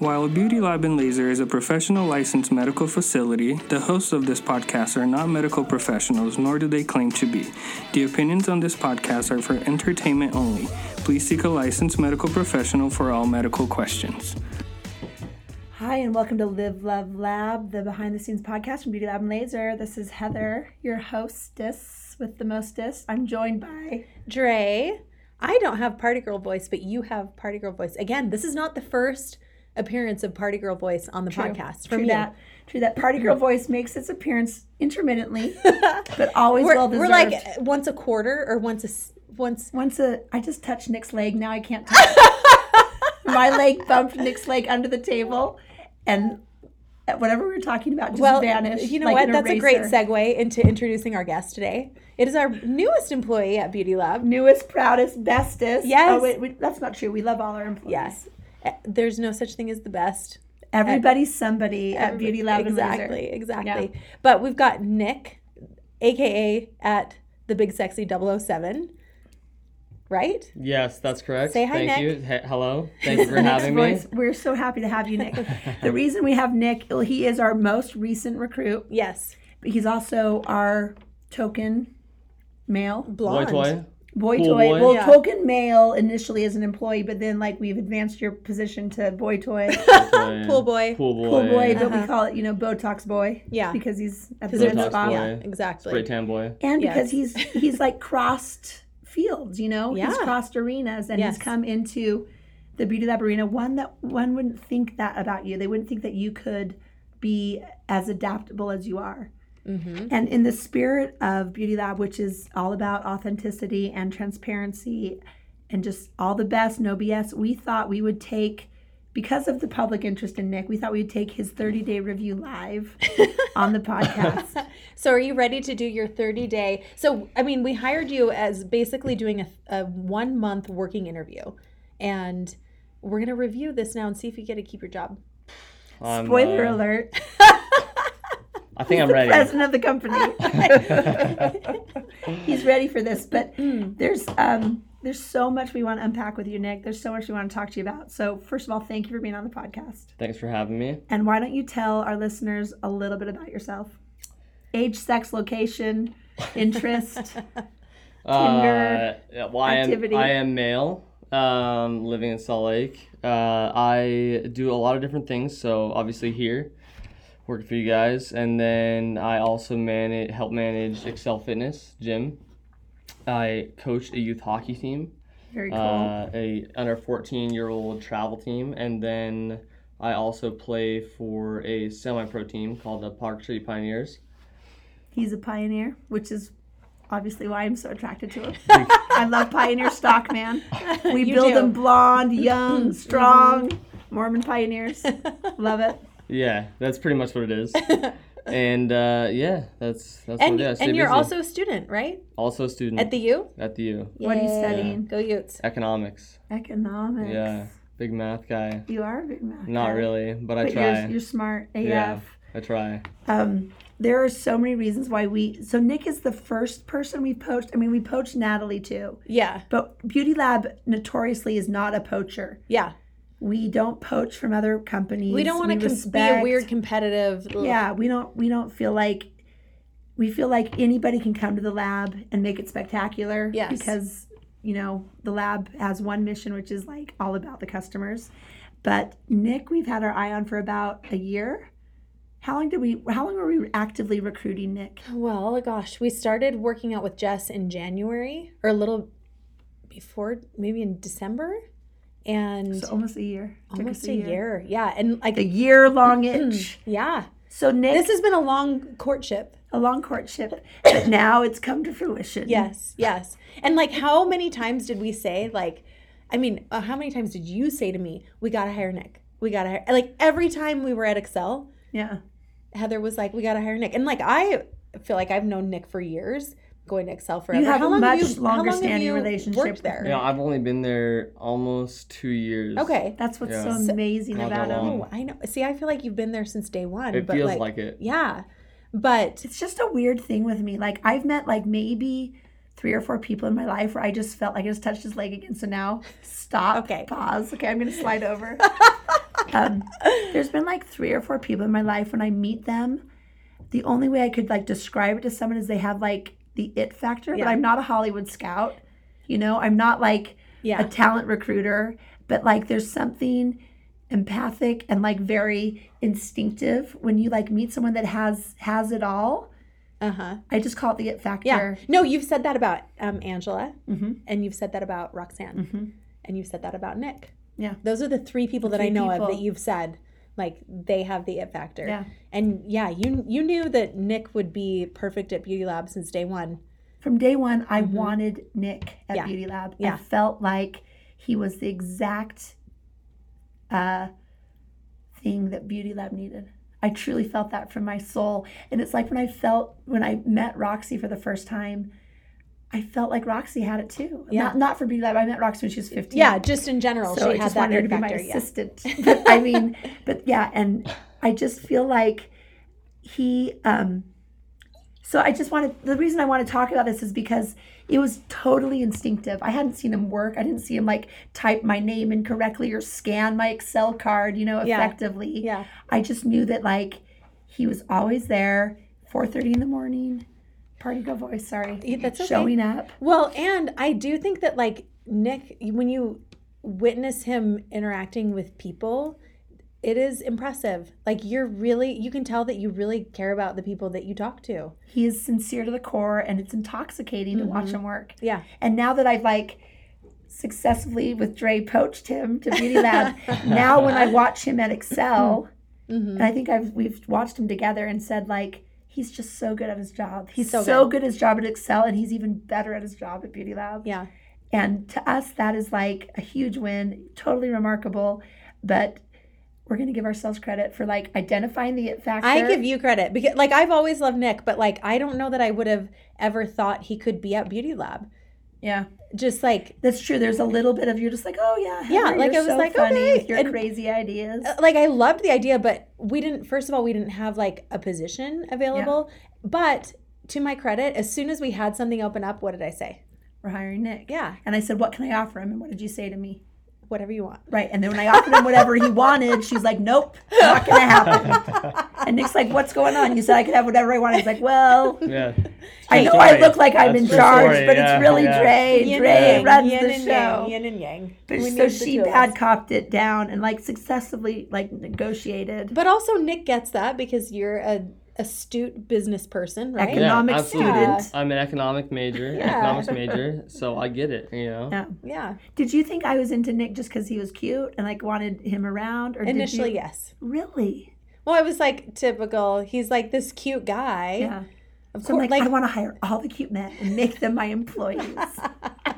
While Beauty Lab and Laser is a professional licensed medical facility, the hosts of this podcast are not medical professionals, nor do they claim to be. The opinions on this podcast are for entertainment only. Please seek a licensed medical professional for all medical questions. Hi, and welcome to Live Love Lab, the behind the scenes podcast from Beauty Lab and Laser. This is Heather, your hostess with the mostest. I'm joined by Dre. I don't have party girl voice, but you have party girl voice. Again, this is not the first appearance of party girl voice on the True. podcast True from you. that. True that. Party girl voice makes its appearance intermittently, but always We're, well we're like once a quarter or once a once. Once a, I just touched Nick's leg. Now I can't touch. My leg bumped Nick's leg under the table, and whatever we were talking about just Well, vanished. you know like what? That's a great segue into introducing our guest today. It is our newest employee at Beauty Lab. Newest, proudest, bestest. Oh, yes. Oh, wait, wait, that's not true. We love all our employees. Yes. Uh, There's no such thing as the best. Everybody's somebody at Beauty Lab and Exactly, exactly. But we've got Nick, aka at the Big Sexy 007. Right? Yes, that's correct. Say hi, Thank Nick. you. He- hello. Thank you for Nick's having me. We're so happy to have you, Nick. the reason we have Nick, well, he is our most recent recruit, Yes. but he's also our token male Boy Blonde. toy. Boy Cool toy. boy. Well, Yeah. token male initially as an employee, but then like we've advanced your position to boy toy, toy. Pool boy. Pool boy. cool boy, but we Uh-huh. call it you know Botox boy. Yeah. because he's at the Because good Botox spot. boy. Yeah, exactly. Spray tan boy. and because Yes. he's he's like crossed fields you know he's Yeah. crossed arenas and Yes. he's come into the beauty lab arena one that one wouldn't think that about you they wouldn't think that you could be as adaptable as you are Mm-hmm. and in the spirit of beauty lab which is all about authenticity and transparency and just all the best no bs we thought we would take because of the public interest in nick we thought we'd take his 30 day review live on the podcast So, are you ready to do your 30 day? So, I mean, we hired you as basically doing a, a one month working interview. And we're going to review this now and see if you get to keep your job. I'm, spoiler uh, alert I think I'm ready. president of the company. He's ready for this, but there's um there's so much we want to unpack with you, Nick. There's so much we want to talk to you about. So first of all, thank you for being on the podcast. Thanks for having me. And why don't you tell our listeners a little bit about yourself? Age, sex, location, interest. Uh, yeah, well, I am, activity. I am male, um, living in Salt Lake. Uh, I do a lot of different things. So obviously here, working for you guys, and then I also manage, help manage Excel Fitness Gym. I coach a youth hockey team. Very cool. uh, a under 14 year old travel team, and then I also play for a semi pro team called the Park City Pioneers. He's a pioneer, which is obviously why I'm so attracted to him. I love pioneer stock, man. We You build do. them blonde, young, strong. Mormon pioneers. Love it. Yeah, that's pretty much what it is. and uh, yeah, that's that's And, what it is. I stay and you're busy. also a student, right? also a student At the U? at the U. What are you Yay. studying? Go Utes. Economics. Economics. Yeah, big math guy. You are a big math. Not guy. really, but I try. you're, you're smart AF. Yeah. I try. Um, there are so many reasons why we. So Nick is the first person we've poached. I mean, we poached Natalie too, Yeah. but Beauty Lab notoriously is not a poacher. Yeah. We don't poach from other companies. We don't want to com- be a weird competitive. Yeah, we don't. We don't feel like. We feel like anybody can come to the lab and make it spectacular. Yes. Because you know the lab has one mission, which is like all about the customers. But Nick, we've had our eye on for about a year. How long did we? How long were we actively recruiting Nick? Well, gosh, we started working out with Jess in January or a little before, maybe in December, and So almost a year. Almost us a year. Yeah, and like A year long itch. yeah, So Nick, this has been a long courtship. a long courtship, but now it's come to fruition. Yes, yes, and like how many times did we say like, I mean, uh, how many times did you say to me, "We gotta hire Nick. We gotta hire." Like every time we were at Excel, Yeah. Heather was like, "We gotta hire Nick," and like I feel like I've known Nick for years, going to Excel forever. You have how a long much have you, longer long standing relationship there? Yeah, I've only been there almost two years. Okay. That's what's Yeah. so amazing Not about that him. long. Oh, I know. See, I feel like you've been there since day one. It but feels like, like it. Yeah, but It's just a weird thing with me. Like I've met like maybe three or four people in my life where I just felt like I just touched his leg again. So now stop. Okay. Pause. Okay, I'm gonna slide over. um, there's been like three or four people in my life when I meet them, the only way I could like describe it to someone is they have like the it factor, Yeah. but I'm not a Hollywood scout. You know, I'm not like Yeah. a talent recruiter, but like there's something empathic and like very instinctive when you like meet someone that has has it all. Uh huh. I just call it the it factor. Yeah. No, you've said that about um, Angela, Mhm. and you've said that about Roxanne, Mhm. and you've said that about Nick. Yeah. Those are the three people that three I know of that you've said like they have the it factor. Yeah. And yeah, you you knew that Nick would be perfect at Beauty Lab since day one. From day one, I wanted Nick at Mm-hmm. Yeah. Beauty Lab. Yeah. I felt like he was the exact uh, thing that Beauty Lab needed. I truly felt that from my soul. And it's like when I felt, when I met Roxy for the first time, I felt like Roxy had it too. Yeah. Not, not for Beauty Lab. I met Roxy when she was 15. Yeah, just in general, So she I had just that wanted her to be my. Yeah. assistant. But I mean, but yeah, and I just feel like he. um So I just wanted the reason I want to talk about this is because it was totally instinctive. I hadn't seen him work. I didn't see him like type my name incorrectly or scan my Excel card, you know, Yeah. effectively. Yeah. I just knew that like he was always there, four thirty in the morning. Party girl voice, sorry. Yeah, that's okay. Showing up. Well, and I do think that like Nick, when you witness him interacting with people, it is impressive. Like you're really, you can tell that you really care about the people that you talk to. He is sincere to the core and it's intoxicating to Mm-hmm. watch him work. Yeah. And now that I've like successfully with Dre poached him to Beauty Lab, now when I watch him at Excel, Mm-hmm. and I think I've we've watched him together and said like he's just so good at his job. He's So so, good. good. at his job at Excel, and he's even better at his job at Beauty Lab. Yeah. And to us, that is like a huge win, totally remarkable. But we're gonna give ourselves credit for like identifying the factor. I give you credit because like I've always loved Nick, but like I don't know that I would have ever thought he could be at Beauty Lab. Yeah. Just like That's true. There's a little bit of you're just like, oh yeah, Yeah, like I was so like, funny okay. with your And- crazy ideas. Uh, like I loved the idea, but we didn't. First of all, we didn't have like a position available. But to my credit, as soon as we had something open up, what did I say? We're hiring Nick. Yeah, And I said, what can I offer him? And what did you say to me? Whatever you want. Right. And then when I offered him whatever he wanted, she's like, nope, not gonna happen. and Nick's like, what's going on? You said I could have whatever I wanted. He's like, well, Yeah. I True know I look like I'm That's in charge, story, but yeah, it's really yeah. Dre. Yin Dre yang, runs yin the and show. yang, yin and yang. But We so she bad copped it down and like successfully like negotiated. But also Nick gets that because you're a astute business person, right? Economic- Economic absolutely. student. I'm an economic major, Yeah. economics major, so I get it. You know. Yeah. Yeah. Did you think I was into Nick just because he was cute and like wanted him around, or Initially, did you... yes. Really? Well, I was like typical. He's like this cute guy. Yeah. Of So I'm course, like, like, I want to hire all the cute men and make them my employees.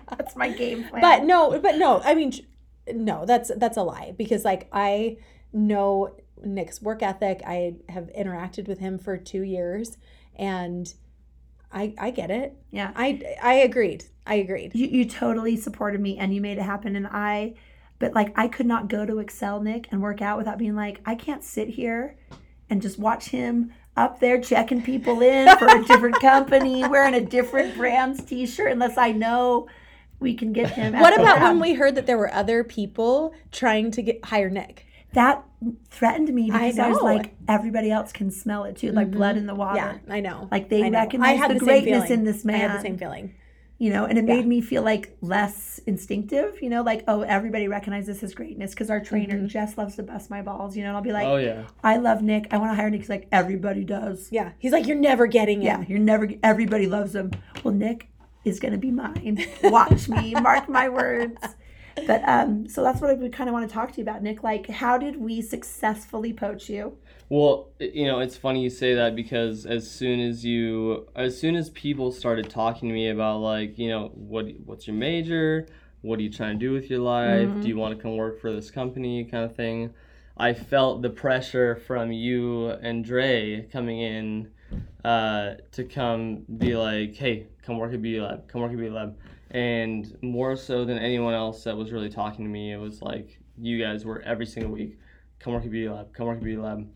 That's my game plan. but no, but no. I mean, no, that's that's a lie because like I know Nick's work ethic. I have interacted with him for two years, and I I get it. yeah, I I agreed. I agreed. you you totally supported me and you made it happen. And I, but like I could not go to Excel Nick and work out without being like, I can't sit here and just watch him up there checking people in for a different company, wearing a different brand's T-shirt, unless I know we can get him. at What about when we heard that there were other people trying to get hire Nick? That threatened me because I, was like, everybody else can smell it too, like blood in the water. Yeah, I know. Like they know. recognize I had the, the, greatness feeling. in this man. I had the same feeling. you know, and it Yeah. made me feel like less instinctive, you know, like, oh, everybody recognizes his greatness because our trainer, Mm-hmm. Jess, loves to bust my balls, you know, and I'll be like, oh yeah. I love Nick. I want to hire Nick. He's like, everybody does. Yeah, he's like, you're never getting Yeah, you're never, everybody loves him. Well, Nick is going to be mine. Watch me, mark my words. But um, so that's what I would kind of want to talk to you about, Nick. Like, how did we successfully poach you? Well, you know, it's funny you say that because as soon as you, as soon as people started talking to me about like, you know, what what's your major, what are you trying to do with your life, do you want to come work for this company, kind of thing, I felt the pressure from you and Dre coming in uh, to come be like, hey, come work at B Lab, come work at B Lab, and more so than anyone else that was really talking to me, it was like you guys were every single week, come work at Beauty Lab, come work at Beauty Lab.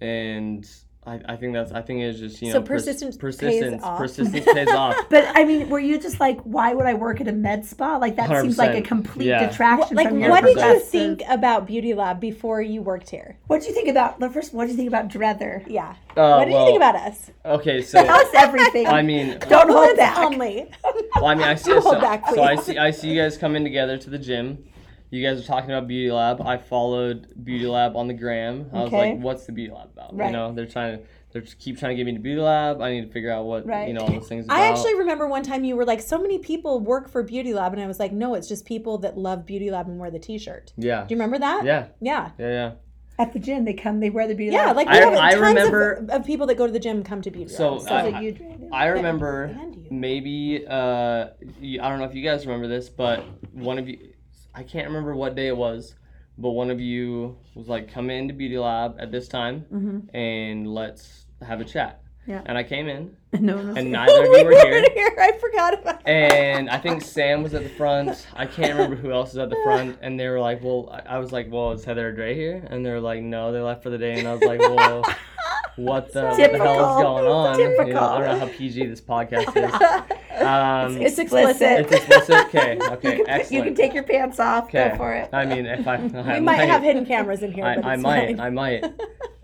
And I, I think that's I think it's just you know So pers- persistence pays persistence persistence pays off. But I mean, were you just like, why would I work at a med spa? Like that seems like a complete Yeah. detraction Like, from what did you think about Beauty Lab before you worked here? What did you think about the first? What did you think about Drether? Yeah. Uh, what did well, you think about us? Okay, so Tell us everything. I mean, Don't hold Comments back. Only. well, I mean, I see. Hold So, back, so I see. I see you guys coming together to the gym. You guys are talking about Beauty Lab. I followed Beauty Lab on the gram. I was Okay. like, "What's the Beauty Lab about?" Right. You know, they're trying to. They just keep trying to get me to Beauty Lab. I need to figure out what Right. you know all those things. About. I actually remember one time you were like, so many people work for Beauty Lab. And I was like, no, it's just people that love Beauty Lab and wear the t shirt. Yeah. Do you remember that? Yeah. Yeah. Yeah. Yeah. At the gym, they come, they wear the beauty. Lab. Yeah, lab. like we I- have I tons remember- of, of people that go to the gym come to Beauty So, Lab. So I- you Dre, I remember you. maybe uh, y- I don't know if you guys remember this, but one of you, I can't remember what day it was, but one of you was like, "Come into Beauty Lab at this time, mm-hmm. and let's have a chat." Yeah. And I came in, no and neither of you were here. here. I forgot about. And I think Sam was at the front. I can't remember who else was at the front. And they were like, "Well," I I was like, "Well, is Heather or Dre here?" And they were like, "No, they left for the day." And I was like, "Well." What the, what the hell is going on? You know, I don't know how PG this podcast is. Um, It's explicit. it's explicit. Okay. Okay. You Excellent. can take your pants off. okay. Go for it. I mean, if I, I we might have hidden cameras in here, I, but I might. fine. I might.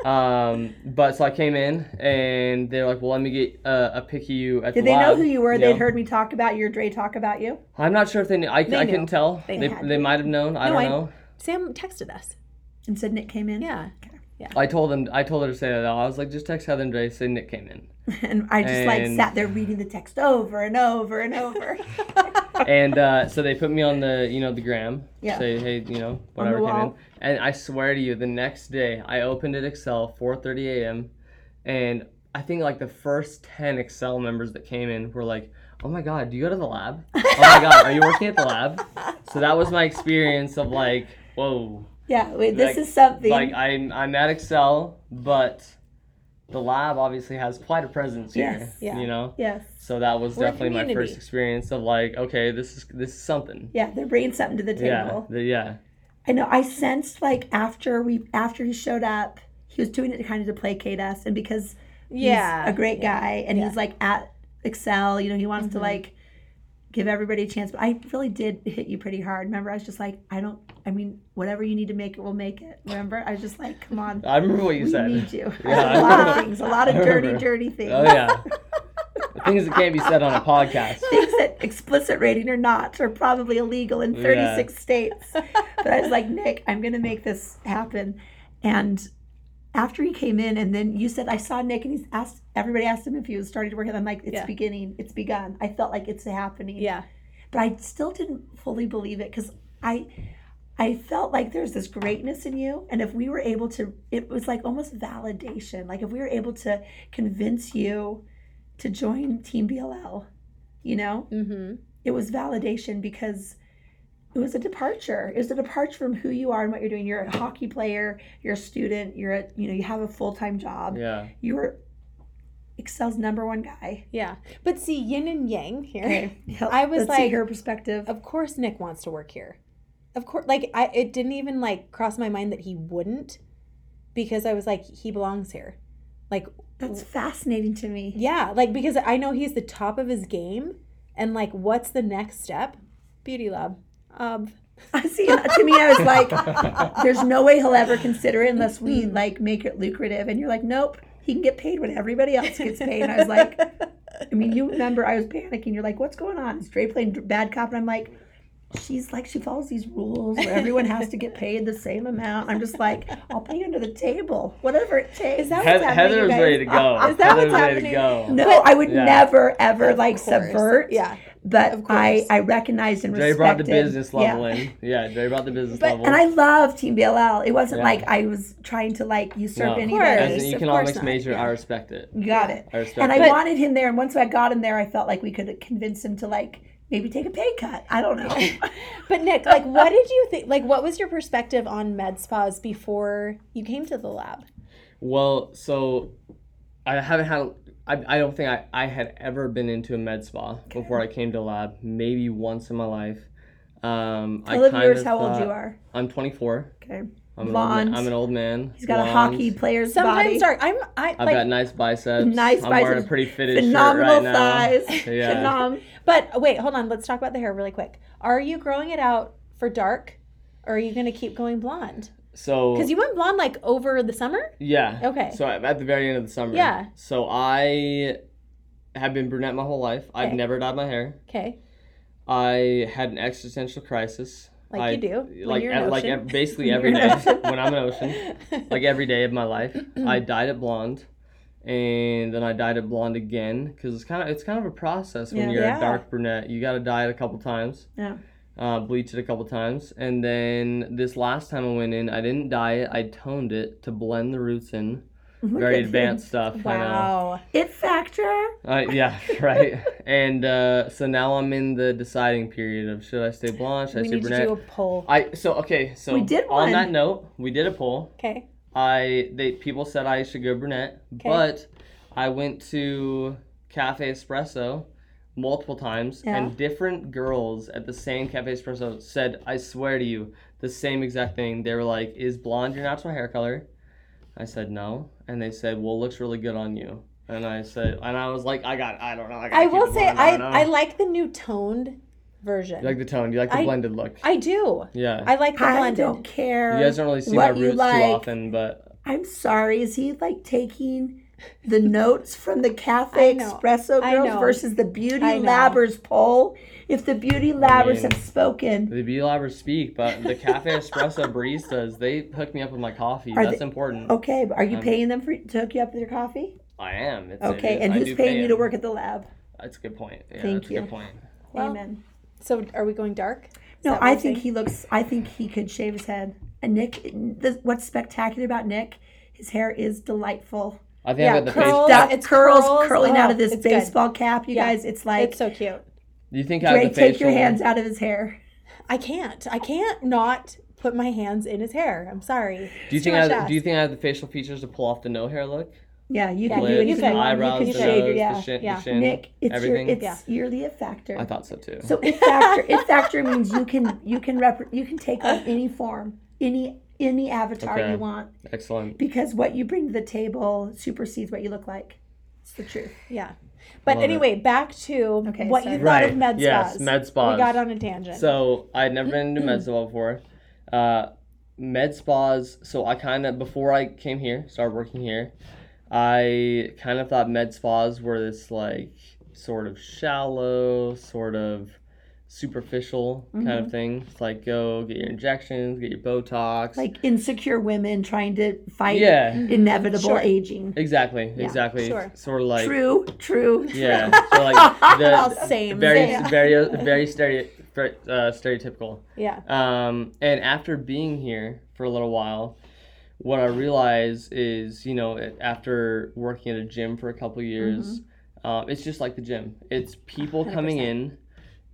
Um, but so I came in and they're like, "Well, let me get uh, a pic of you at Did the they know who you were? know? They'd heard me talk about you, or Dre talk about you. I'm not sure if they knew. I, I knew. couldn't tell. They They, they, might have known. I No, don't I- know. Sam texted us. And said Nick came in. Yeah. I told them. I told her to say that. I was like, just text Heather and Dre. Say Nick came in. And I just like sat there reading the text over and over and over. and uh, so they put me on the you know the gram Yeah. say hey you know whatever came in and i swear to you the next day i opened at excel 4.30 a.m and i think like the first 10 excel members that came in were like oh my god do you go to the lab oh my god are you working at the lab so that was my experience of like whoa yeah, wait, this Like- is something. like i'm i'm at excel but the lab obviously has quite a presence here Yes. Yeah. you know yes. so that was We're definitely my first experience of like okay this is this is something Yeah, they're bringing something to the yeah, table. the, yeah. I know. I sensed like after we after he showed up, he was doing it kind of to placate us, and because Yeah. he's a great Yeah. guy, and he's like at Excel. You know, he wants Mm-hmm. to like give everybody a chance. But I really did hit you pretty hard. Remember, I was just like, I don't. I mean, whatever you need to make it, we'll make it. Remember, I was just like, come on. I remember what you we said. need you. Yeah, a lot of things, a lot of dirty, dirty things. Oh yeah. Things that can't be said on a podcast. things that explicit rating or not are probably illegal in 36 states. But I was like, Nick, I'm going to make this happen. And after he came in, and then you said, I saw Nick, and he's asked, everybody asked him if he was starting to work. And I'm like, it's Yeah. beginning, it's begun. I felt like it's happening. Yeah. But I still didn't fully believe it because I. I felt like there's this greatness in you, and if we were able to, it was like almost validation. Like if we were able to convince you to join Team BLL, you know, Mm-hmm. it was validation because it was a departure. It was a departure from who you are and what you're doing. You're a hockey player, you're a student, you're a you know, you have a full time job. Yeah. You were Excel's number one guy. Yeah. But see, yin and yang here. Okay. I was Let's see like- her perspective. Of course Nick wants to work here. Of course like I it didn't even like cross my mind that he wouldn't because I was like he belongs here. Like That's fascinating to me. yeah, like because I know he's the top of his game and like what's the next step? Beauty lab. Um I see. To me, I was like, "There's no way he'll ever consider it unless we like make it lucrative." And you're like, "Nope, he can get paid what everybody else gets paid." And I was like, I mean, you remember I was panicking. You're like, "What's going on?" Is Dre playing bad cop? And I'm like, "She's like, she follows these rules where everyone has to get paid the same amount." I'm just like, "I'll pay under the table, whatever it takes." Is that what's happening, Heather you guys? ready to go. Is that Heather what's was ready to happening? go. no, I would Yeah. never ever Of like course. subvert. Yeah. But Of I course. I recognized and Dre brought the respected- business yeah. level in. Yeah, Dre brought the business But- level. And I love Team BLL. It wasn't Yeah. like I was trying to like usurp No. anybody. course. As an economics major, yeah. I respect it. You got it. I respect And I it. wanted him there. And once I got him there, I felt like we could convince him to like maybe take a pay cut. I don't know. But Nick, like what did you think like what was your perspective on med spas before you came to the lab? Well, so I haven't had. I, I don't think I, I had ever been into a med spa before I came to lab. Maybe once in my life. Um, I Tell the kind viewers of how old you are. I'm 24. Okay. I'm An Blonde. old man. I'm an old man. He's got a hockey player's Sometimes body. dark. I'm I I've like, got nice biceps. Nice I'm wearing a pretty fitted Phenomenal shirt right now. thighs. Yeah. Phenom- but wait, hold on. Let's talk about the hair really quick. Are you growing it out for dark, or are you gonna keep going blonde? So Because you went blonde like over the summer. yeah. Okay. So at the very end of the summer. Yeah. So I have been brunette my whole life. I've never dyed my hair. Okay. I had an existential crisis. Like I, you do Like e- like basically every day when I'm an ocean. Like every day of my life, I dyed it blonde, and then I dyed it blonde again because it's kind of it's kind of a process when Yeah. you're Yeah. a dark brunette. You got to dye it a couple times. Yeah. Uh, bleach it a couple times, and then this last time I went in, I didn't dye it. I toned it to blend the roots in. Look Very advanced stuff. I know. wow. It factor. Uh, yeah, right. and uh, so now I'm in the deciding period of should I stay blonde, should I We stay need to brunette. do a poll. I so okay. So We did one. on that note, we did a poll. Okay. I they people said I should go brunette, but I went to Cafe Espresso multiple times, Yeah. and different girls at the same Cafe Espresso said, "I swear to you, the same exact thing." They were like, "Is blonde your natural hair color?" I said no, and they said, "Well, it looks really good on you." And I said, and I was like, "I got, I don't know." I, I will say blonde, I. I like the new toned version. You like the tone. You like the I- blended look. I do. yeah. I like the blended. I don't care. you guys don't really see my roots like. too often, but I'm sorry. Is he like taking the notes from the Cafe know. Espresso girls versus the Beauty Labbers poll? If the Beauty Labbers mean- have spoken, the beauty labbers speak. But the Cafe Espresso baristas, they hook me up with my coffee. Are That's they- important. okay, but are you I'm- paying them for to hook you up with your coffee? I am. It's, Okay, it is. and I who's paying pay you to work at the lab? That's a good point. Yeah, Thank that's you. a good point. Well, Amen. So are we going dark? Is No, I think saying? he looks. I think he could shave his head. And Nick, the, what's spectacular about Nick? His hair is delightful. I think Yeah, I got the curls. facial. That it's curls, curls. curling out Oh, of this oh, it's good. baseball cap, you Yeah. guys. It's like It's so cute. Do you think I have the facial? take your hands out of his hair. I can't. I can't not put my hands in his hair. I'm sorry. Do you It's think I have, do you think I have the facial features to pull off the no hair look? Yeah, you can do you anything could. you want. Eyebrows, you can shave your nose, yeah. the, shin, yeah. the shin, Nick, it's everything. your it's Yeah. you're the it factor. I thought so too. So it factor it factor means you can you can rep you can take on any form, any any avatar Okay. you want Excellent. because what you bring to the table supersedes what you look like. It's the truth. Yeah. But Love it. anyway, back to Okay, what sorry. you thought of Right. med spas. Yes, med spas. We got on a tangent. So I had never been to med spa before. Uh, med spas. So I kind of before I came here, started working here. I kind of thought med spas were this like sort of shallow, sort of superficial kind Mm-hmm. of thing. It's like go get your injections, get your Botox. Like insecure women trying to fight yeah, inevitable Sure. aging. exactly, exactly. sure. Sort of like true, true. yeah. So like Well, the same. very Yeah. very very stereo, uh, stereotypical. yeah. Um, and after being here for a little while, what I realize is, you know, after working at a gym for a couple years, um, it's just like the gym. It's people coming in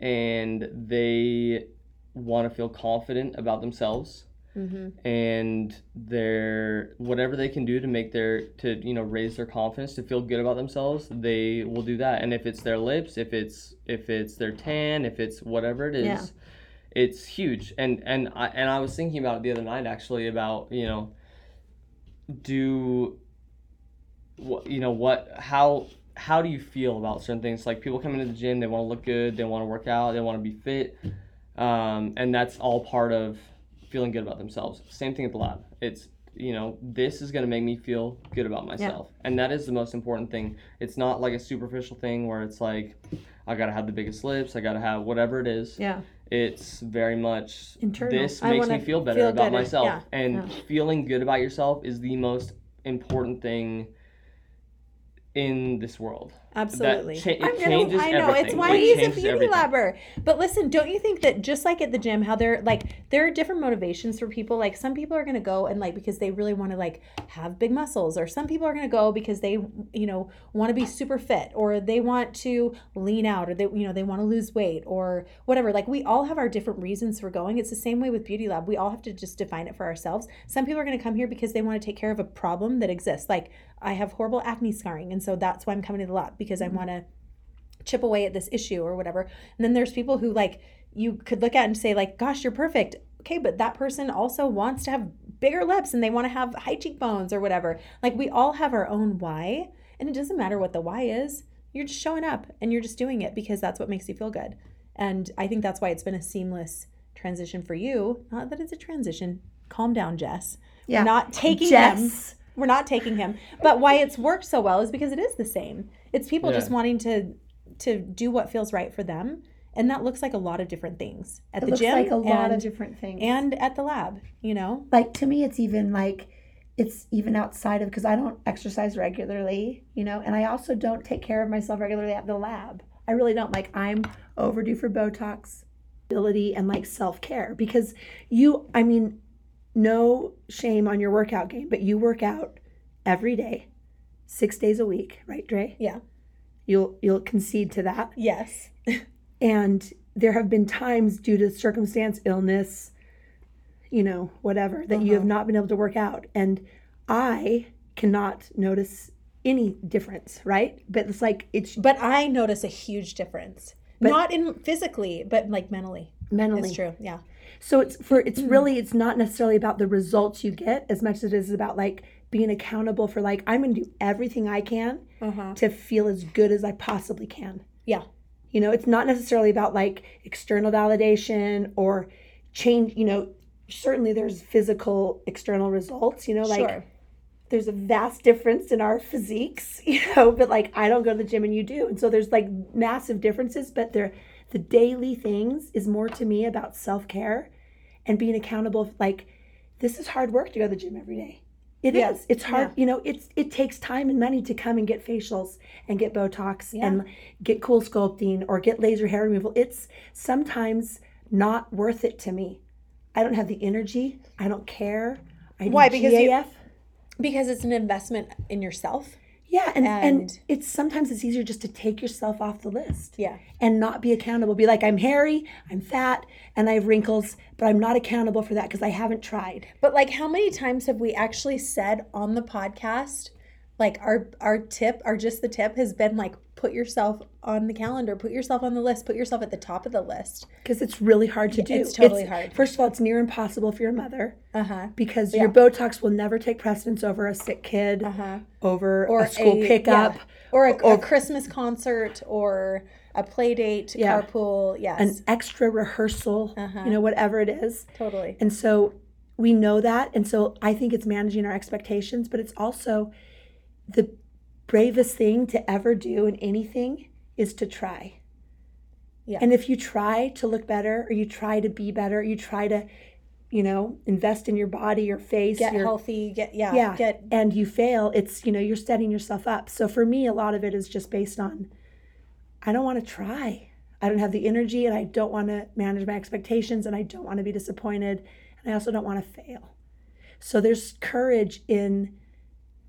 and they want to feel confident about themselves. Hmm and they're whatever they can do to make their to you know raise their confidence to feel good about themselves they will do that. And if it's their lips if it's if it's their tan if it's whatever it is Yeah. it's huge. And and I, and I was thinking about it the other night actually about you know do what you know what how how do you feel about certain things? Like people come into the gym they want to look good they want to work out they want to be fit um, and that's all part of feeling good about themselves. Same thing at the lab. It's you know this is going to make me feel good about myself. And that is the most important thing. It's not like a superficial thing where it's like i gotta have the biggest lips i gotta have whatever it is. Yeah. it's very much Internal. this makes me feel better feel about good, myself. Yeah. and Yeah. feeling good about yourself is the most important thing in this world Absolutely. cha- I'm gonna- I know it's why It he's a beauty everything. labber. But listen, don't you think that just like at the gym, how there like there are different motivations for people. Like some people are gonna go and like because they really want to like have big muscles, or some people are gonna go because they you know want to be super fit, or they want to lean out, or they you know they want to lose weight, or whatever. Like we all have our different reasons for going. It's the same way with Beauty Lab. We all have to just define it for ourselves. Some people are gonna come here because they want to take care of a problem that exists. Like I have horrible acne scarring, and so that's why I'm coming to the lab because I mm-hmm. want to chip away at this issue or whatever. And then there's people who like you could look at and say like, "Gosh, you're perfect." Okay, but that person also wants to have bigger lips and they want to have high cheekbones or whatever. Like we all have our own why, and it doesn't matter what the why is. You're just showing up and you're just doing it because that's what makes you feel good. And I think that's why it's been a seamless transition for you. Not that it's a transition. Calm down, Jess. Yeah. We're not taking. Jess. We're not taking him. But why it's worked so well is because it is the same. It's people Yeah. just wanting to to do what feels right for them. And that looks like a lot of different things at It the looks gym like a lot and, of different things. and at the lab, you know? like to me it's even like it's even outside of because I don't exercise regularly, you know, and I also don't take care of myself regularly at the lab. I really don't. Like I'm overdue for Botox, ability, and like self care because you. I mean, no shame on your workout game, but you work out every day, six days a week, right, Dre? Yeah. You'll you'll concede to that. Yes. And there have been times due to circumstance, illness, you know, whatever, that you have Uh-huh. not been able to work out. And I cannot notice any difference, right? But it's like it's But I notice a huge difference. But- Not in physically, but like mentally. Mentally. True. Yeah. So it's for it's really it's not necessarily about the results you get as much as it is about like being accountable for like I'm going to do everything I can Uh-huh. to feel as good as I possibly can. Yeah. You know, it's not necessarily about like external validation or change, you know, certainly there's physical external results, you know, like sure. there's a vast difference in our physiques, you know, but like I don't go to the gym and you do. And so there's like massive differences, but they're the daily things is more to me about self-care and being accountable like this is hard work to go to the gym every day. It is. Yeah. It's hard, Yeah. you know, it's it takes time and money to come and get facials and get Botox Yeah. and get cool sculpting or get laser hair removal. It's sometimes not worth it to me. I don't have the energy. I don't care. I Why? Because you- GAF. Because it's an investment in yourself. Yeah, and, and And- it's sometimes it's easier just to take yourself off the list Yeah. and not be accountable. Be like, I'm hairy, I'm fat, and I have wrinkles, but I'm not accountable for that because I haven't tried. But like how many times have we actually said on the podcast like our our tip, our just the tip has been like put yourself on the calendar, put yourself on the list, put yourself at the top of the list. Because it's really hard to do. it's totally hard. First of all, it's near impossible if you're a mother Uh-huh. because Yeah. your Botox will never take precedence over a sick kid, Uh-huh. over Or a school a- pickup, yeah. Or a, or- a Christmas concert or a play date, Yeah. carpool. Yes. an extra rehearsal, Uh-huh. you know, whatever it is. totally. And so we know that. And so I think it's managing our expectations, but it's also the bravest thing to ever do in anything is to try. Yeah. And if you try to look better or you try to be better, you try to, you know, invest in your body, your face, Get your healthy, get yeah, yeah, get and you fail, it's, you know, you're setting yourself up. So for me, a lot of it is just based on I don't want to try. I don't have the energy and I don't want to manage my expectations and I don't want to be disappointed and I also don't want to fail. So there's courage in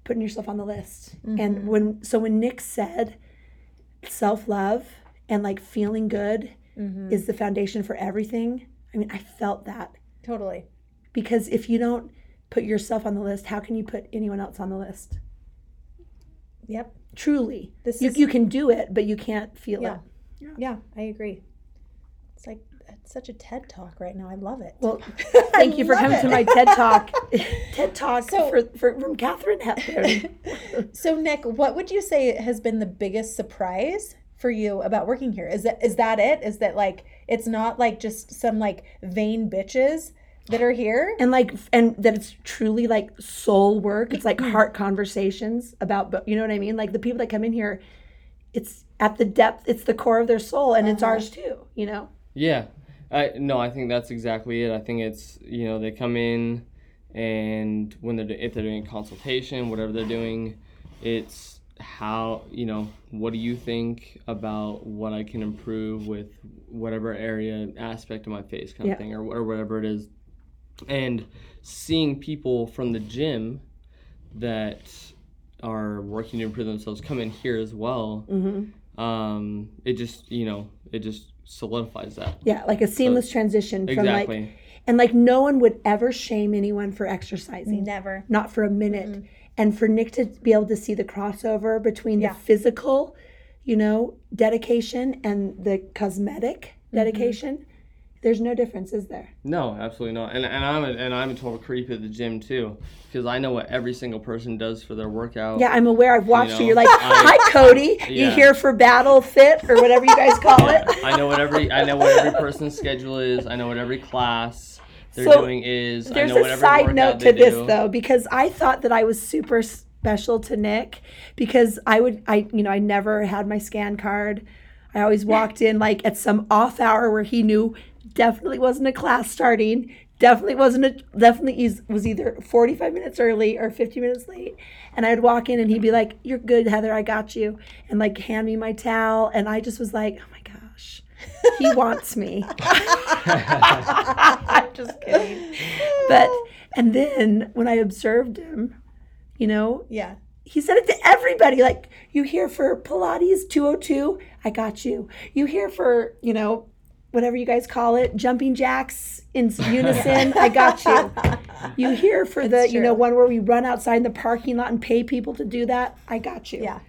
putting yourself on the list. And mm-hmm. when so when Nick said self-love and like feeling good mm-hmm. is the foundation for everything, I mean, I felt that totally. because if you don't put yourself on the list, how can you put anyone else on the list? Yep. Truly. This you, is- you can do it, but you can't feel Yeah. it. Yeah, I agree. It's like such a TED talk right now. I love it. Well, thank you for coming it. to my TED Talk. TED Talk So- for, for, from Katharine Hepburn. So Nick, what would you say has been the biggest surprise for you about working here? Is that is that it? Is that like it's not like just some like vain bitches that are here? and like, and that it's truly like soul work. It's like mm-hmm. heart conversations about, but you know what I mean? Like the people that come in here, it's at the depth, it's the core of their soul, and it's uh-huh. ours too, you know? Yeah. I no, I think that's exactly it. I think it's you know they come in, and when they're if they're doing consultation, whatever they're doing, it's how you know what do you think about what I can improve with whatever area aspect of my face kind Yeah. of thing or or whatever it is, and seeing people from the gym that are working to improve themselves come in here as well. Mm-hmm. Um, it just you know it just solidifies that. Yeah, like a seamless transition from Exactly. like, and like no one would ever shame anyone for exercising. Mm-hmm. Never. not for a minute. Mm-hmm. And for Nick to be able to see the crossover between Yeah. the physical, you know, dedication and the cosmetic mm-hmm. dedication There's no difference, is there? No, absolutely not. And, and I'm a, and I'm a total creep at the gym too, because I know what every single person does for their workout. Yeah, I'm aware. I've watched you. know, You're like, I- hi, Cody. You here for Battle Fit or whatever you guys call it? I know what every I know what every person's schedule is. I know what every class they're So, doing is. I There's know a side note to this do. though, because I thought that I was super special to Nick because I would, I, you know, I never had my scan card. I always walked in like at some off hour where he knew definitely wasn't a class starting. Definitely wasn't a, definitely was either 45 minutes early or 50 minutes late. And I'd walk in and he'd be like, You're good, Heather, I got you. And like hand me my towel. And I just was like, Oh my gosh, he wants me. I'm just kidding. But and then when I observed him, you know, Yeah. he said it to everybody. Like, you here for Pilates 202? I got you. You here for, you know, whatever you guys call it, jumping jacks in unison? I got you. You here for the, you know, one where we run outside in the parking lot and pay people to do that? I got you. Yeah.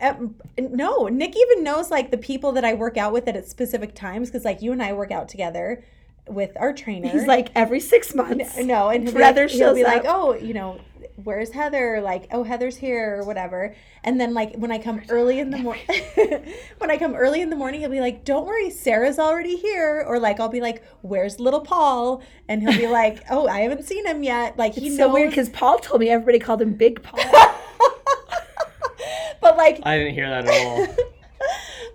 Um, no, Nick even knows like the people that I work out with at specific times because like you and I work out together with our trainer. He's like every six months. no, and he'll be, Heather like, he'll be like, oh, you know, where's Heather? Like, oh, Heather's here or whatever. And then like when I come early in the morning, when I come early in the morning, he'll be like, don't worry, Sarah's already here. Or like I'll be like, where's little Paul? And he'll be like, oh, I haven't seen him yet. Like he It's knows. so weird because Paul told me everybody called him Big Paul. but like I didn't hear that at all.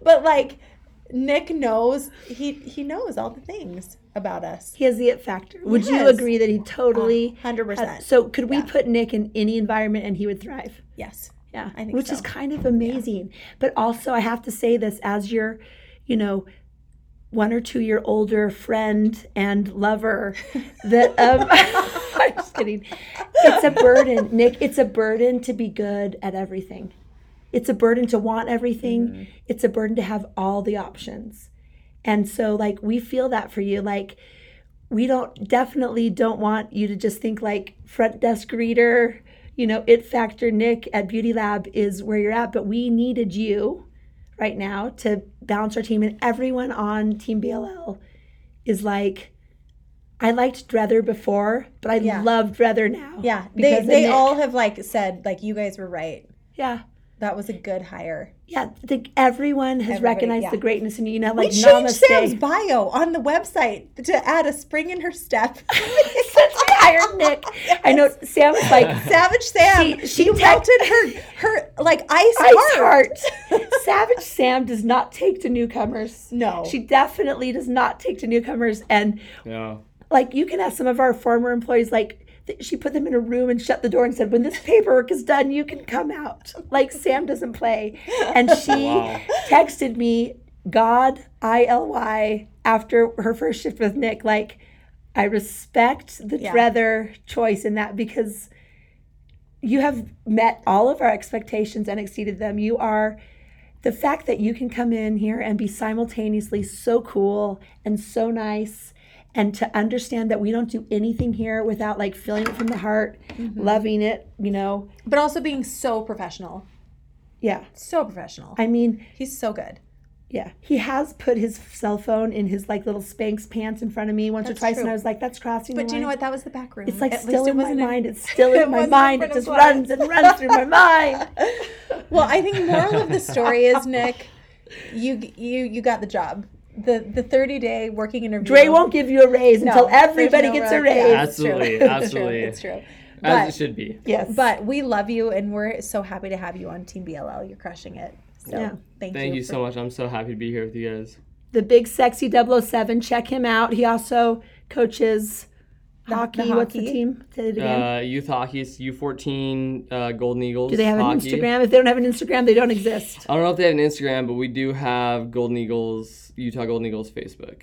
but like Nick knows he he knows all the things about us. he has the it factor. Would you agree that he totally Hundred had- percent. So could we Yeah. put Nick in any environment and he would thrive? Yes. Yeah, I think which so. is kind of amazing. But also, I have to say this as your, you know, one or two year older friend and lover, that um, I'm just kidding. It's a burden, Nick. It's a burden to be good at everything. It's a burden to want everything. Mm-hmm. It's a burden to have all the options. And so, like, we feel that for you. Like, we don't definitely don't want you to just think like front desk greeter, you know, it factor Nick at Beauty Lab is where you're at, but we needed you right now to balance our team and everyone on Team BLL is like I liked Drether before, but I Yeah. love Drether now. Yeah. They because they Nick. all have like said like you guys were right. Yeah. That was a good hire. Yeah. I think everyone has Everybody, recognized yeah. the greatness in you. You know, We like changed namaste. Sam's bio on the website to add a spring in her step. Since we hired Nick. I know Sam was like Savage Sam. She- she you text- melted her her like ice, Ice heart. Heart. Savage Sam does not take to newcomers. No. She definitely does not take to newcomers. And Yeah. like you can ask some of our former employees, like th- she put them in a room and shut the door and said, "When this paperwork is done, you can come out." Like Sam doesn't play, and she Wow. texted me, "God I L Y," after her first shift with Nick. Like I respect the Yeah. Drether choice in that because you have met all of our expectations and exceeded them. You are the fact that you can come in here and be simultaneously so cool and so nice and to understand that we don't do anything here without like feeling it from the heart, mm-hmm. loving it, you know. But also being so professional. Yeah. So professional. I mean, He's so good. yeah. He has put his cell phone in his like little Spanx pants in front of me once or That's twice and. I was like, that's crossing But do you know what? That was the back room. It's like At still in my in- mind. It's still in my mind. It just runs and runs through my mind. Well, I think moral of the story is Nick, you you you got the job. The the 30 day working interview. Dre won't give you a raise No, until everybody no gets a raise. Yeah, it's. Absolutely, It's true. absolutely. It's true. As it should be. Yes. But we love you and we're so happy to have you on Team BLL. You're crushing it. So Yeah. thank, Thank you. you for- so much. I'm so happy to be here with you guys. the big sexy 007, check him out. He also coaches hockey. the What's the hockey. team? Say it again. Uh, youth hockey, it's U14 uh, Golden Eagles. Do they have an. Instagram? If they don't have an Instagram, they don't exist. I don't know if they have an Instagram, but we do have Golden Eagles, Utah Golden Eagles Facebook.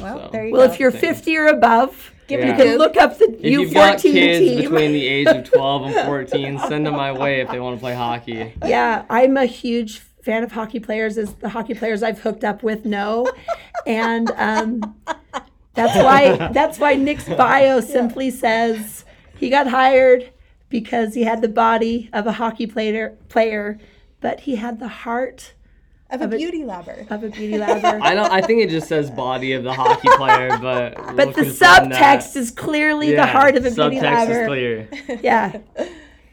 Well, So- there you Well, go. if you're 50 or above, Give you Yeah. a can look up the If you've got U14 kids team. between the age of 12 and 14, send them my way if they want to play hockey. yeah, I'm a huge fan of hockey players, as the hockey players I've hooked up with know, and um, that's why that's why Nick's bio simply says he got hired because he had the body of a hockey player player, but he had the heart of a Of a- beauty labber. of a beauty labber. I know. I think it just says body of the hockey player, but but we'll the subtext is clearly the heart of a beauty lover. subtext is clear. Yeah,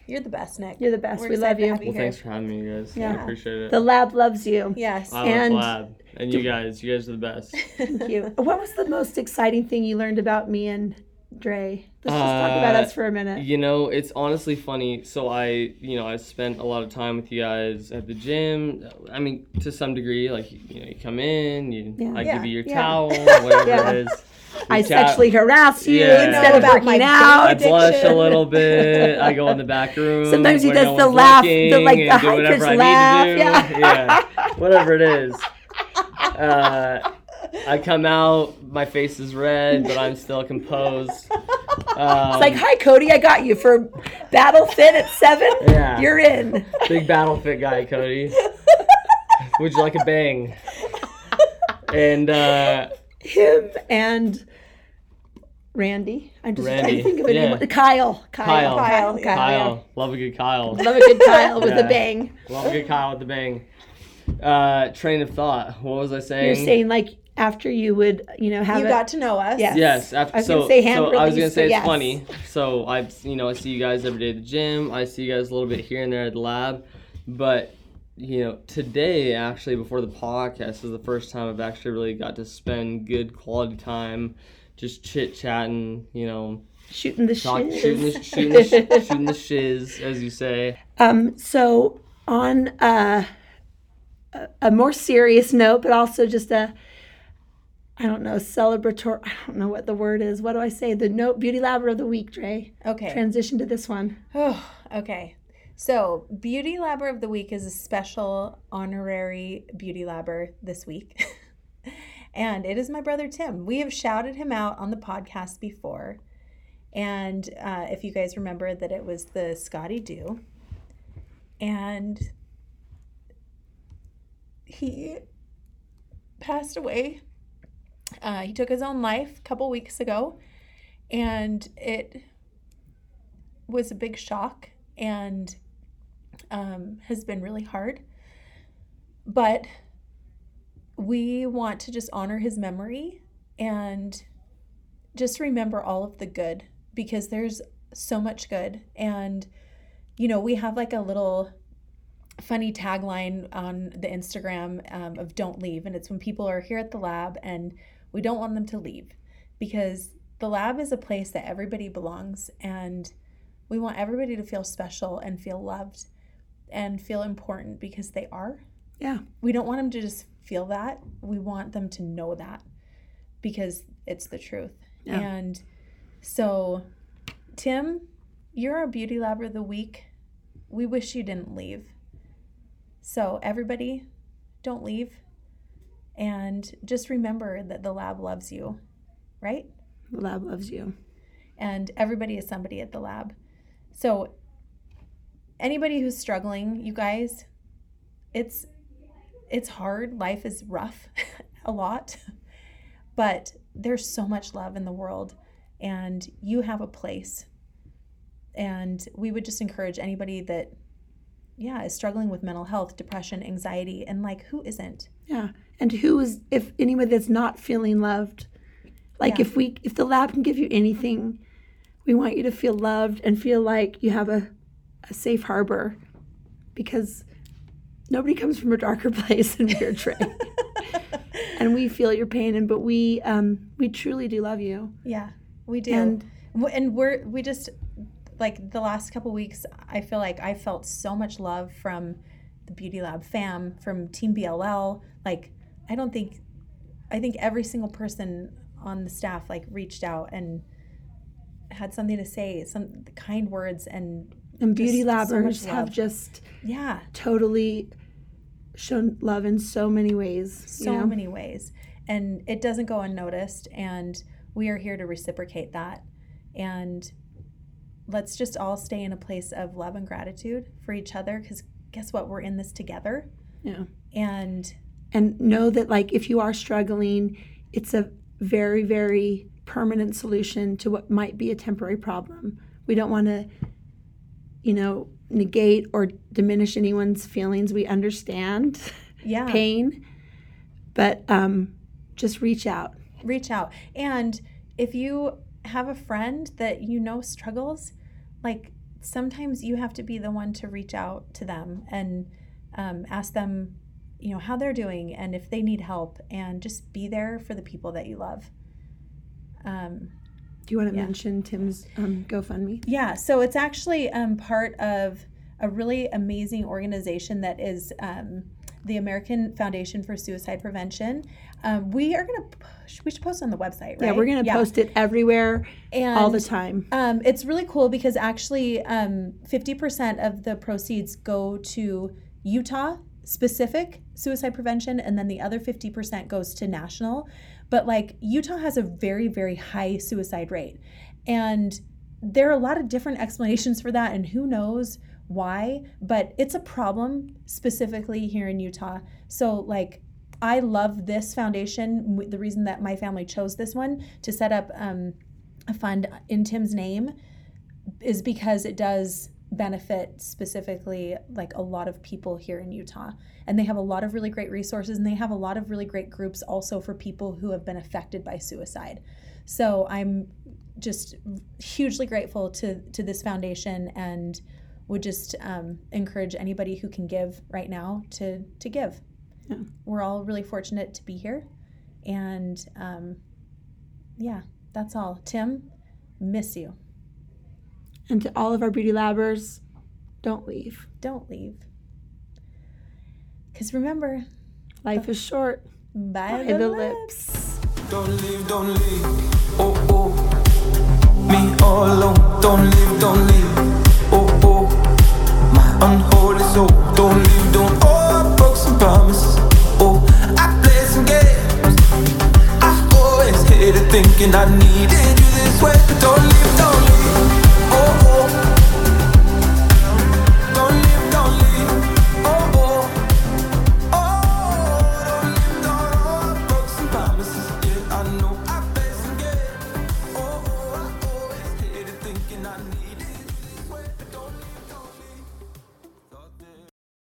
You're the best, Nick. you're the best. We're we love you. Well, here. thanks for having me, you guys. I Yeah. appreciate it. The lab loves you. Yes. I love and- Lab. And you guys, you guys are the best. Thank you. What was the most exciting thing you learned about me and Dre? Let's just talk about Uh, us for a minute. You know, it's honestly funny. So I, you know, I spent a lot of time with you guys at the gym. I mean, to some degree, like you know, you come in, you, Yeah. I Yeah, give you your yeah. towel, whatever Yeah. it is. We I chat. sexually harass you Yeah. instead of about my working big out. I blush a addiction. little bit. I go in the back room. Sometimes he where does no the one's laugh, the, looking like, the and do whatever hiker's I laugh, need to do. yeah. yeah, whatever it is. Uh, I come out, my face is red, but I'm still composed. Um, It's like, hi, Cody, I got you for Battle Fit at seven. Yeah. You're in. big battle fit guy, Cody. Would you like a bang? And uh, Him and Randy. I'm just trying to think of a yeah. name. Kyle. Kyle. Kyle. Kyle. Kyle, Kyle, love a good Kyle. Love a good Kyle with Yeah. a bang. Love a good Kyle with a bang. Uh, train of thought. What was I saying? You're saying like after you would, you know, have You a, got to know us. Yes. Yes, after, I was so, gonna say hand so I was gonna say it's yes. funny. So I, you know, I see you guys every day at the gym. I see you guys a little bit here and there at the lab, but you know, today actually before the podcast is the first time I've actually really got to spend good quality time, just chit chatting. You know, shooting the talk, shiz. shooting, the, shooting, the, sh- shooting the shiz, as you say. Um, so on uh, a, a more serious note, but also just a, I don't know, celebratory. I don't know what the word is. What do I say? The note beauty labber of the week, Dre. Okay. Transition to this one. Oh, okay. So, Beauty Labber of the Week is a special honorary Beauty Labber this week. and it is my brother Tim. We have shouted him out on the podcast before. And uh, if you guys remember that it was the Scotty Dew. And he passed away. Uh, he took his own life a couple weeks ago. And it was a big shock and um, has been really hard. But we want to just honor his memory and just remember all of the good because there's so much good. And, you know, we have like a little funny tagline on the Instagram um, of don't leave. And it's when people are here at the lab and we don't want them to leave because the lab is a place that everybody belongs and we want everybody to feel special and feel loved and feel important because they are. Yeah. We don't want them to just feel that. We want them to know that because it's the truth. Yeah. And so, Tim, you're our beauty labber of the week. We wish you didn't leave. So, everybody, don't leave. And just remember that the lab loves you, right? The lab loves you. and everybody is somebody at the lab. So anybody who's struggling, you guys, it's it's hard. Life is rough a lot. But there's so much love in the world and you have a place. And we would just encourage anybody that yeah, is struggling with mental health, depression, anxiety, and like who isn't? Yeah. And who is if anybody that's not feeling loved, like Yeah. if we if the lab can give you anything, we want you to feel loved and feel like you have a, a safe harbor because nobody comes from a darker place than we're and we feel your pain and but we um we truly do love you. Yeah, we do. And- and we're we just like the last couple weeks I feel like I felt so much love from the Beauty Lab fam, from Team BLL. Like I don't think I think every single person on the staff like reached out and had something to say, some kind words and And beauty Just so labbers have just yeah, totally shown love in so many ways. so you know? many ways. And it doesn't go unnoticed. And we are here to reciprocate that. And let's just all stay in a place of love and gratitude for each other because guess what? We're in this together. Yeah. And and know that like if you are struggling it's a very very permanent solution to what might be a temporary problem we don't want to you know negate or diminish anyone's feelings we understand Yeah. pain. But um, just reach out. reach out. And if you have a friend that you know struggles, like sometimes you have to be the one to reach out to them and um, ask them, you know, how they're doing and if they need help, and just be there for the people that you love. Um, Do you want to Yeah. mention Tim's um, GoFundMe? yeah, so it's actually um, part of a really amazing organization that is um, the American Foundation for Suicide Prevention. Um, we are going to push, we should post on the website, right? Yeah, we're going to post it everywhere and, all the time. Um, it's really cool because actually, um, 50% of the proceeds go to Utah specific suicide prevention, and then the other 50% goes to national. But like Utah has a very, very high suicide rate. And there are a lot of different explanations for that, and who knows why, but it's a problem specifically here in Utah. So, like, I love this foundation. The reason that my family chose this one to set up um, a fund in Tim's name is because it does benefit specifically like a lot of people here in Utah. And they have a lot of really great resources and they have a lot of really great groups also for people who have been affected by suicide. So I'm just hugely grateful to to this foundation and would just um, encourage anybody who can give right now to to give. Yeah. We're all really fortunate to be here, and um, yeah, that's all. Tim, miss you. And to all of our beauty labbers, don't leave. Don't leave. Because remember, Life is short. by, By the, the lips. lips. Don't leave, don't leave. Oh, oh. Me all alone. Don't leave, don't leave unholy soul. Don't leave, don't. Oh, I broke some promises. Oh, I played some games. I always hated thinking I needed you this way, but don't leave.